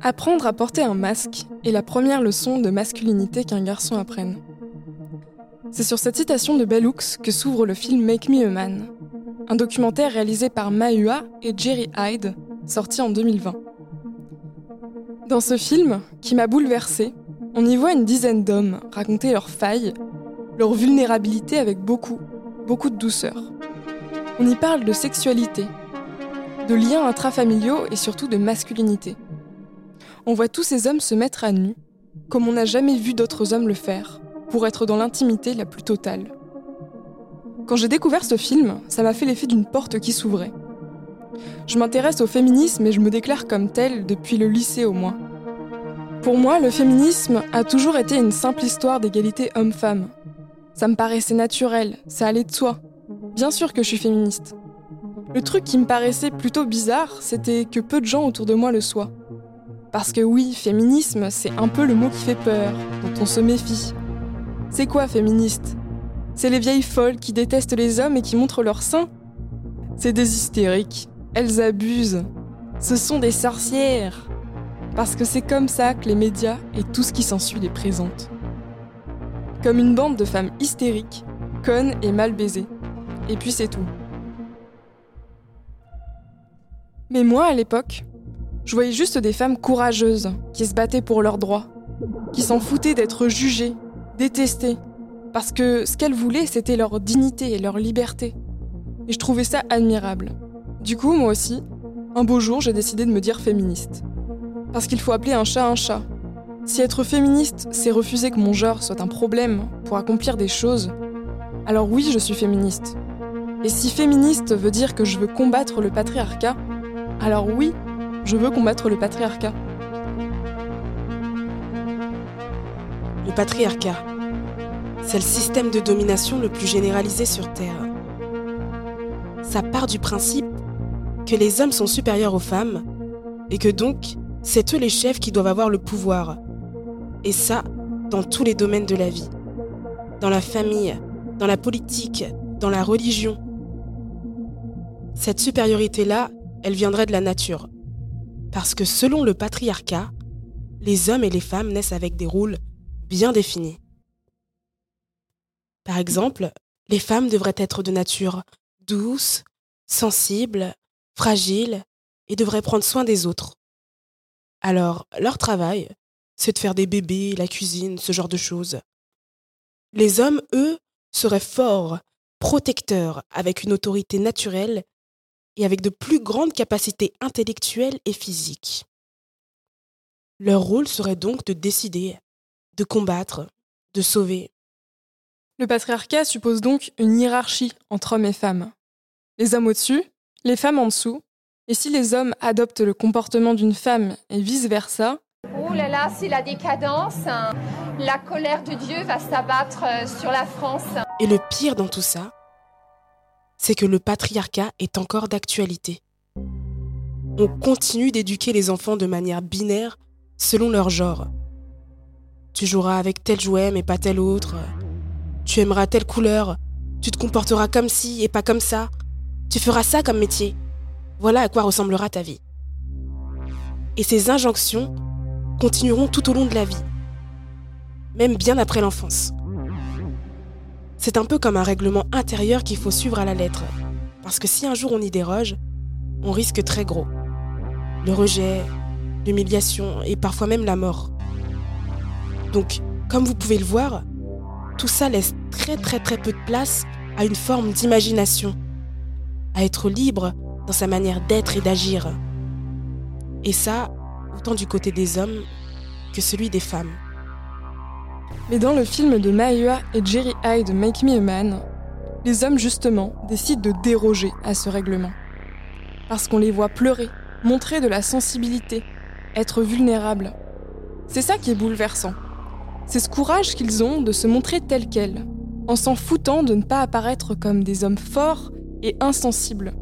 Apprendre à porter un masque est la première leçon de masculinité qu'un garçon apprenne. C'est sur cette citation de Bell Hooks que s'ouvre le film Make Me a Man, un documentaire réalisé par Mahua et Jerry Hyde, sorti en 2020. Dans ce film, qui m'a bouleversée, on y voit une dizaine d'hommes raconter leurs failles, leur vulnérabilité avec beaucoup, beaucoup de douceur. On y parle de sexualité, de liens intrafamiliaux et surtout de masculinité. On voit tous ces hommes se mettre à nu, comme on n'a jamais vu d'autres hommes le faire, pour être dans l'intimité la plus totale. Quand j'ai découvert ce film, ça m'a fait l'effet d'une porte qui s'ouvrait. Je m'intéresse au féminisme et je me déclare comme tel depuis le lycée au moins. Pour moi, le féminisme a toujours été une simple histoire d'égalité homme-femme. Ça me paraissait naturel, ça allait de soi. Bien sûr que je suis féministe. Le truc qui me paraissait plutôt bizarre, c'était que peu de gens autour de moi le soient. Parce que oui, féminisme, c'est un peu le mot qui fait peur, dont on se méfie. C'est quoi féministe? C'est les vieilles folles qui détestent les hommes et qui montrent leur sein? C'est des hystériques. Elles abusent. Ce sont des sorcières. Parce que c'est comme ça que les médias et tout ce qui s'ensuit les présentent. Comme une bande de femmes hystériques, connes et mal baisées. Et puis c'est tout. Mais moi, à l'époque, je voyais juste des femmes courageuses qui se battaient pour leurs droits, qui s'en foutaient d'être jugées, détestées, parce que ce qu'elles voulaient, c'était leur dignité et leur liberté. Et je trouvais ça admirable. Du coup, moi aussi, un beau jour, j'ai décidé de me dire féministe. Parce qu'il faut appeler un chat un chat. Si être féministe, c'est refuser que mon genre soit un problème pour accomplir des choses, alors oui, je suis féministe. Et si féministe veut dire que je veux combattre le patriarcat, alors oui, je veux combattre le patriarcat. Le patriarcat, c'est le système de domination le plus généralisé sur Terre. Ça part du principe que les hommes sont supérieurs aux femmes et que donc c'est eux les chefs qui doivent avoir le pouvoir. Et ça, dans tous les domaines de la vie. Dans la famille, dans la politique, dans la religion. Cette supériorité-là, elle viendrait de la nature. Parce que selon le patriarcat, les hommes et les femmes naissent avec des rôles bien définis. Par exemple, les femmes devraient être de nature douce, sensible, fragile et devraient prendre soin des autres. Alors, leur travail, c'est de faire des bébés, la cuisine, ce genre de choses. Les hommes, eux, seraient forts, protecteurs, avec une autorité naturelle et avec de plus grandes capacités intellectuelles et physiques. Leur rôle serait donc de décider, de combattre, de sauver. Le patriarcat suppose donc une hiérarchie entre hommes et femmes. Les hommes au-dessus, les femmes en dessous, et si les hommes adoptent le comportement d'une femme et vice-versa, Oh là là, c'est la décadence. Hein. La colère de Dieu va s'abattre euh, sur la France. Et le pire dans tout ça, c'est que le patriarcat est encore d'actualité. On continue d'éduquer les enfants de manière binaire selon leur genre. Tu joueras avec tel jouet mais pas tel autre. Tu aimeras telle couleur. Tu te comporteras comme ci et pas comme ça. Tu feras ça comme métier. Voilà à quoi ressemblera ta vie. Et ces injonctions continueront tout au long de la vie, même bien après l'enfance. C'est un peu comme un règlement intérieur qu'il faut suivre à la lettre, parce que si un jour on y déroge, on risque très gros. Le rejet, l'humiliation et parfois même la mort. Donc, comme vous pouvez le voir, tout ça laisse très très très peu de place à une forme d'imagination, à être libre dans sa manière d'être et d'agir. Et ça, autant du côté des hommes que celui des femmes. Mais dans le film de Mahua et Jerry Hyde Make Me a Man, les hommes justement décident de déroger à ce règlement. Parce qu'on les voit pleurer, montrer de la sensibilité, être vulnérables. C'est ça qui est bouleversant. C'est ce courage qu'ils ont de se montrer tels quels, en s'en foutant de ne pas apparaître comme des hommes forts et insensibles,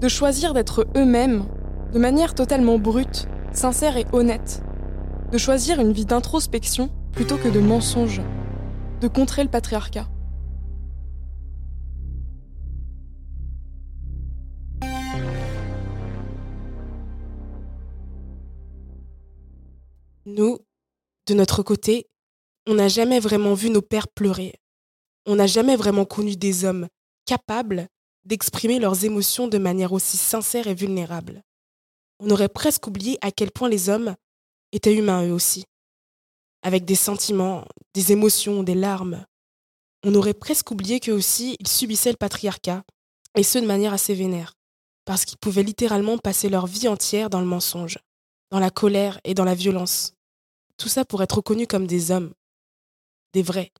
de choisir d'être eux-mêmes de manière totalement brute, sincère et honnête, de choisir une vie d'introspection plutôt que de mensonge, de contrer le patriarcat. Nous, de notre côté, on n'a jamais vraiment vu nos pères pleurer. On n'a jamais vraiment connu des hommes capables d'exprimer leurs émotions de manière aussi sincère et vulnérable. On aurait presque oublié à quel point les hommes étaient humains eux aussi, avec des sentiments, des émotions, des larmes. On aurait presque oublié qu'eux aussi, ils subissaient le patriarcat, et ce de manière assez vénère, parce qu'ils pouvaient littéralement passer leur vie entière dans le mensonge, dans la colère et dans la violence. Tout ça pour être reconnus comme des hommes, des vrais,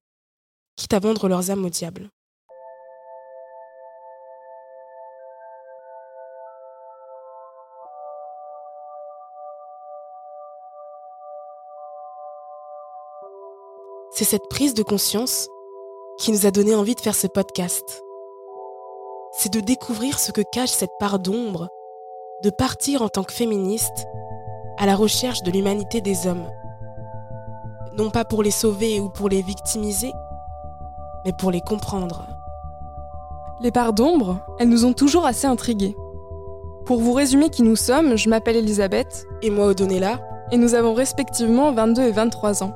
quitte à vendre leurs âmes au diable. C'est cette prise de conscience qui nous a donné envie de faire ce podcast. C'est de découvrir ce que cache cette part d'ombre, de partir en tant que féministe à la recherche de l'humanité des hommes. Non pas pour les sauver ou pour les victimiser, mais pour les comprendre. Les parts d'ombre, elles nous ont toujours assez intrigués. Pour vous résumer qui nous sommes, je m'appelle Elisabeth. Et moi, Odonella. Et nous avons respectivement 22 et 23 ans.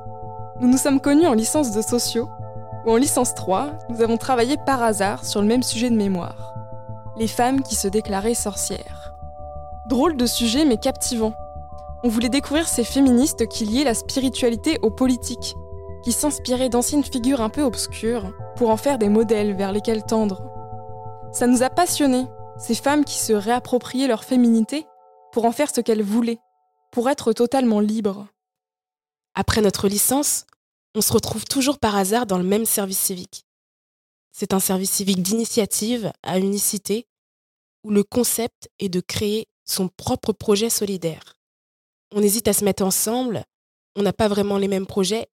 Nous nous sommes connus en licence de sociaux, ou en licence 3, nous avons travaillé par hasard sur le même sujet de mémoire. Les femmes qui se déclaraient sorcières. Drôle de sujet mais captivant. On voulait découvrir ces féministes qui liaient la spiritualité aux politiques, qui s'inspiraient d'anciennes figures un peu obscures pour en faire des modèles vers lesquels tendre. Ça nous a passionnés, ces femmes qui se réappropriaient leur féminité pour en faire ce qu'elles voulaient, pour être totalement libres. Après notre licence, on se retrouve toujours par hasard dans le même service civique. C'est un service civique d'initiative à unicité où le concept est de créer son propre projet solidaire. On hésite à se mettre ensemble, on n'a pas vraiment les mêmes projets,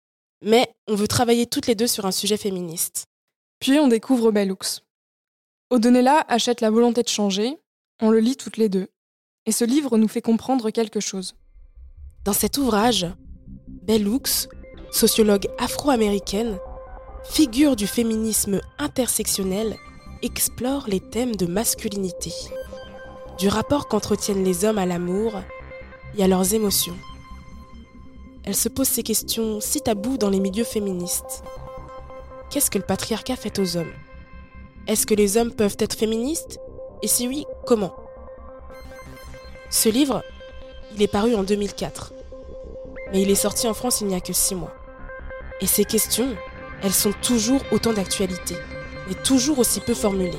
mais on veut travailler toutes les deux sur un sujet féministe. Puis on découvre Bellux. Odonella achète La volonté de changer, on le lit toutes les deux, et ce livre nous fait comprendre quelque chose. Dans cet ouvrage, Bellux sociologue afro-américaine, figure du féminisme intersectionnel, explore les thèmes de masculinité, du rapport qu'entretiennent les hommes à l'amour et à leurs émotions. Elle se pose ces questions si taboues dans les milieux féministes. Qu'est-ce que le patriarcat fait aux hommes? Est-ce que les hommes peuvent être féministes? Et si oui, comment? Ce livre, il est paru en 2004, mais il est sorti en France il n'y a que six mois. Et ces questions, elles sont toujours autant d'actualité, et toujours aussi peu formulées.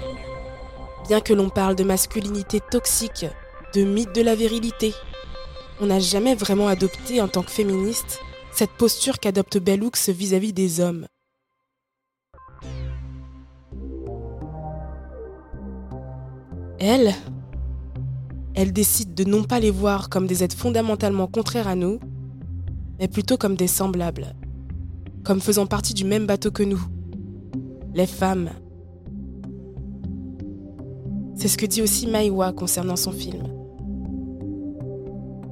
Bien que l'on parle de masculinité toxique, de mythe de la virilité, on n'a jamais vraiment adopté en tant que féministe cette posture qu'adopte Bellux vis-à-vis des hommes. Elle, elle décide de non pas les voir comme des êtres fondamentalement contraires à nous, mais plutôt comme des semblables, comme faisant partie du même bateau que nous. Les femmes. C'est ce que dit aussi Maïwa concernant son film.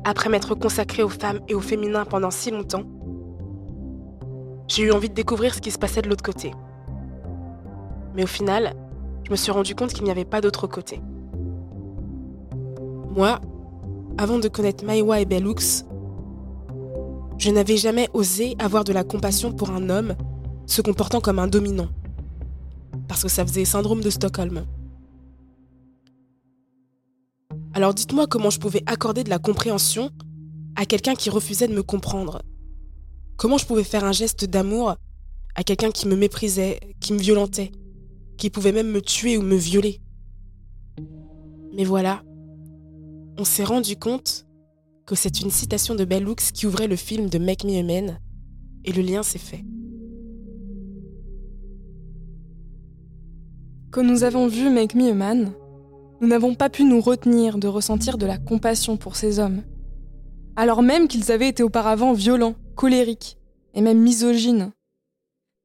Après m'être consacrée aux femmes et au féminin pendant si longtemps, j'ai eu envie de découvrir ce qui se passait de l'autre côté. Mais au final, je me suis rendu compte qu'il n'y avait pas d'autre côté. Moi, avant de connaître Maïwa et Bellux, je n'avais jamais osé avoir de la compassion pour un homme se comportant comme un dominant. Parce que ça faisait syndrome de Stockholm. Alors dites-moi comment je pouvais accorder de la compréhension à quelqu'un qui refusait de me comprendre. Comment je pouvais faire un geste d'amour à quelqu'un qui me méprisait, qui me violentait, qui pouvait même me tuer ou me violer? Mais voilà, on s'est rendu compte que c'est une citation de Bellux qui ouvrait le film de Make Me et le lien s'est fait. Quand nous avons vu Make Me nous n'avons pas pu nous retenir de ressentir de la compassion pour ces hommes, alors même qu'ils avaient été auparavant violents, colériques et même misogynes,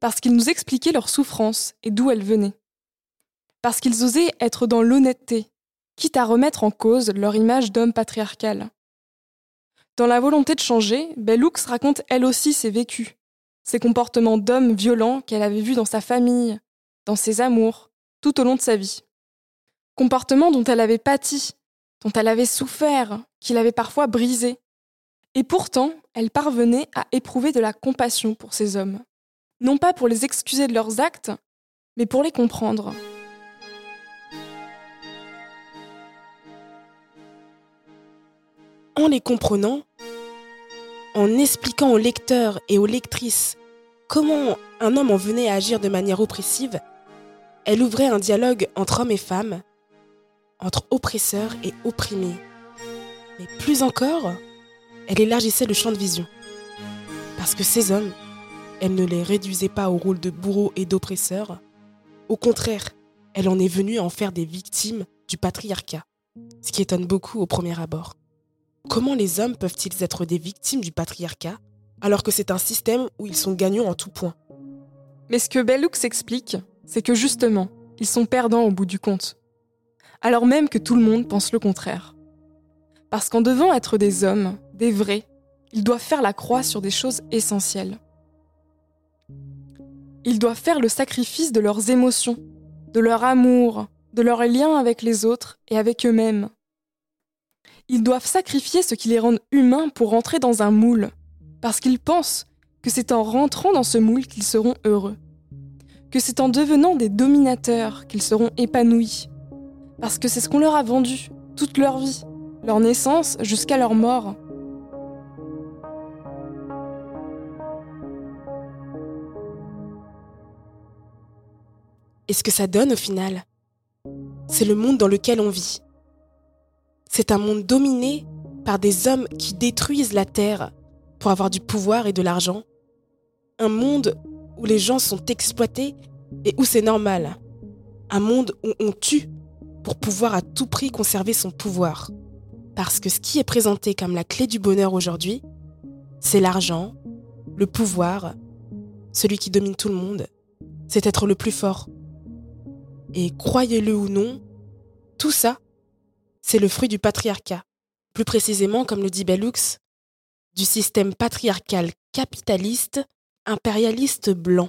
parce qu'ils nous expliquaient leur souffrance et d'où elle venait, parce qu'ils osaient être dans l'honnêteté, quitte à remettre en cause leur image d'homme patriarcal. Dans la volonté de changer, Bellux raconte elle aussi ses vécus, ses comportements d'homme violent qu'elle avait vus dans sa famille, dans ses amours, tout au long de sa vie. Comportements dont elle avait pâti, dont elle avait souffert, qui l'avaient parfois brisé. Et pourtant, elle parvenait à éprouver de la compassion pour ces hommes. Non pas pour les excuser de leurs actes, mais pour les comprendre. En les comprenant, en expliquant aux lecteurs et aux lectrices comment un homme en venait à agir de manière oppressive, elle ouvrait un dialogue entre hommes et femmes, entre oppresseurs et opprimés. Mais plus encore, elle élargissait le champ de vision. Parce que ces hommes, elle ne les réduisait pas au rôle de bourreaux et d'oppresseurs. Au contraire, elle en est venue à en faire des victimes du patriarcat, ce qui étonne beaucoup au premier abord. Comment les hommes peuvent-ils être des victimes du patriarcat alors que c'est un système où ils sont gagnants en tout point? Mais ce que Bellux explique, c'est que justement, ils sont perdants au bout du compte. Alors même que tout le monde pense le contraire. Parce qu'en devant être des hommes, des vrais, ils doivent faire la croix sur des choses essentielles. Ils doivent faire le sacrifice de leurs émotions, de leur amour, de leur lien avec les autres et avec eux-mêmes. Ils doivent sacrifier ce qui les rend humains pour rentrer dans un moule, parce qu'ils pensent que c'est en rentrant dans ce moule qu'ils seront heureux, que c'est en devenant des dominateurs qu'ils seront épanouis, parce que c'est ce qu'on leur a vendu toute leur vie, leur naissance jusqu'à leur mort. Et ce que ça donne au final, c'est le monde dans lequel on vit. C'est un monde dominé par des hommes qui détruisent la terre pour avoir du pouvoir et de l'argent. Un monde où les gens sont exploités et où c'est normal. Un monde où on tue pour pouvoir à tout prix conserver son pouvoir. Parce que ce qui est présenté comme la clé du bonheur aujourd'hui, c'est l'argent, le pouvoir, celui qui domine tout le monde, c'est être le plus fort. Et croyez-le ou non, tout ça, c'est le fruit du patriarcat. Plus précisément, comme le dit Bellux, du système patriarcal capitaliste, impérialiste blanc.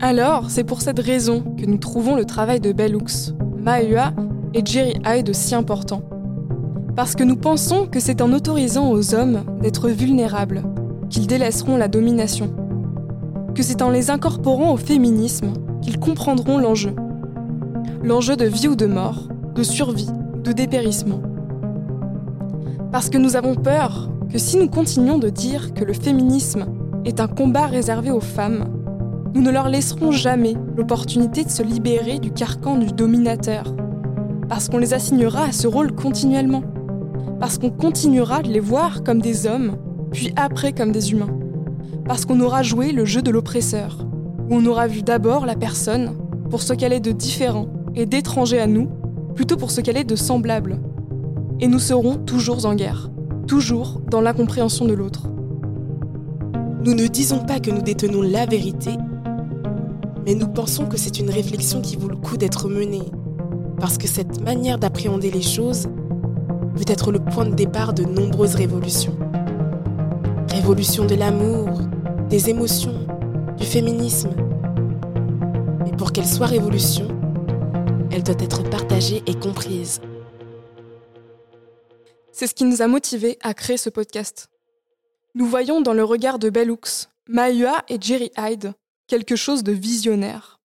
Alors, c'est pour cette raison que nous trouvons le travail de Bellux, Mahua et Jerry Hyde si important. Parce que nous pensons que c'est en autorisant aux hommes d'être vulnérables qu'ils délaisseront la domination. Que c'est en les incorporant au féminisme qu'ils comprendront l'enjeu. L'enjeu de vie ou de mort, de survie, de dépérissement. Parce que nous avons peur que si nous continuons de dire que le féminisme est un combat réservé aux femmes, nous ne leur laisserons jamais l'opportunité de se libérer du carcan du dominateur, parce qu'on les assignera à ce rôle continuellement, parce qu'on continuera de les voir comme des hommes, puis après comme des humains, parce qu'on aura joué le jeu de l'oppresseur, où on aura vu d'abord la personne pour ce qu'elle est de différent et d'étranger à nous, plutôt pour ce qu'elle est de semblable. Et nous serons toujours en guerre, toujours dans l'incompréhension de l'autre. Nous ne disons pas que nous détenons la vérité, mais nous pensons que c'est une réflexion qui vaut le coup d'être menée, parce que cette manière d'appréhender les choses peut être le point de départ de nombreuses révolutions. Révolution de l'amour, des émotions, du féminisme. Mais pour qu'elle soit révolution, elle doit être partagée et comprise. C'est ce qui nous a motivés à créer ce podcast. Nous voyons dans le regard de Bellux, Mahua et Jerry Hyde quelque chose de visionnaire.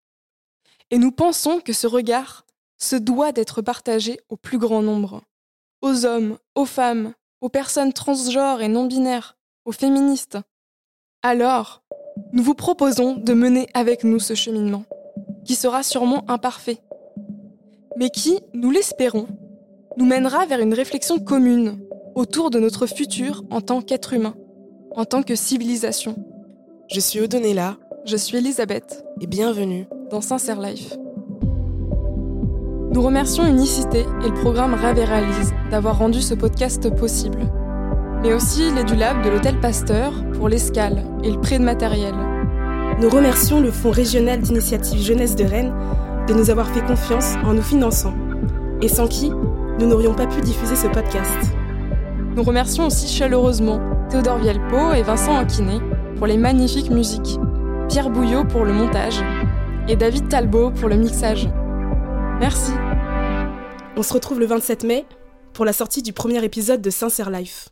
Et nous pensons que ce regard se doit d'être partagé au plus grand nombre. Aux hommes, aux femmes, aux personnes transgenres et non-binaires, aux féministes. Alors, nous vous proposons de mener avec nous ce cheminement, qui sera sûrement imparfait, mais qui, nous l'espérons, nous mènera vers une réflexion commune autour de notre futur en tant qu'être humain, en tant que civilisation. Je suis Odonella je suis Elisabeth et bienvenue dans Sincère Life. Nous remercions Unicité et le programme Réalise d'avoir rendu ce podcast possible, mais aussi l'EduLab de l'Hôtel Pasteur pour l'escale et le prêt de matériel. Nous remercions le Fonds régional d'initiative jeunesse de Rennes de nous avoir fait confiance en nous finançant, et sans qui nous n'aurions pas pu diffuser ce podcast. Nous remercions aussi chaleureusement Théodore Vielpo et Vincent Anquinet pour les magnifiques musiques Pierre Bouillot pour le montage et David Talbot pour le mixage. Merci. On se retrouve le 27 mai pour la sortie du premier épisode de Sincère Life.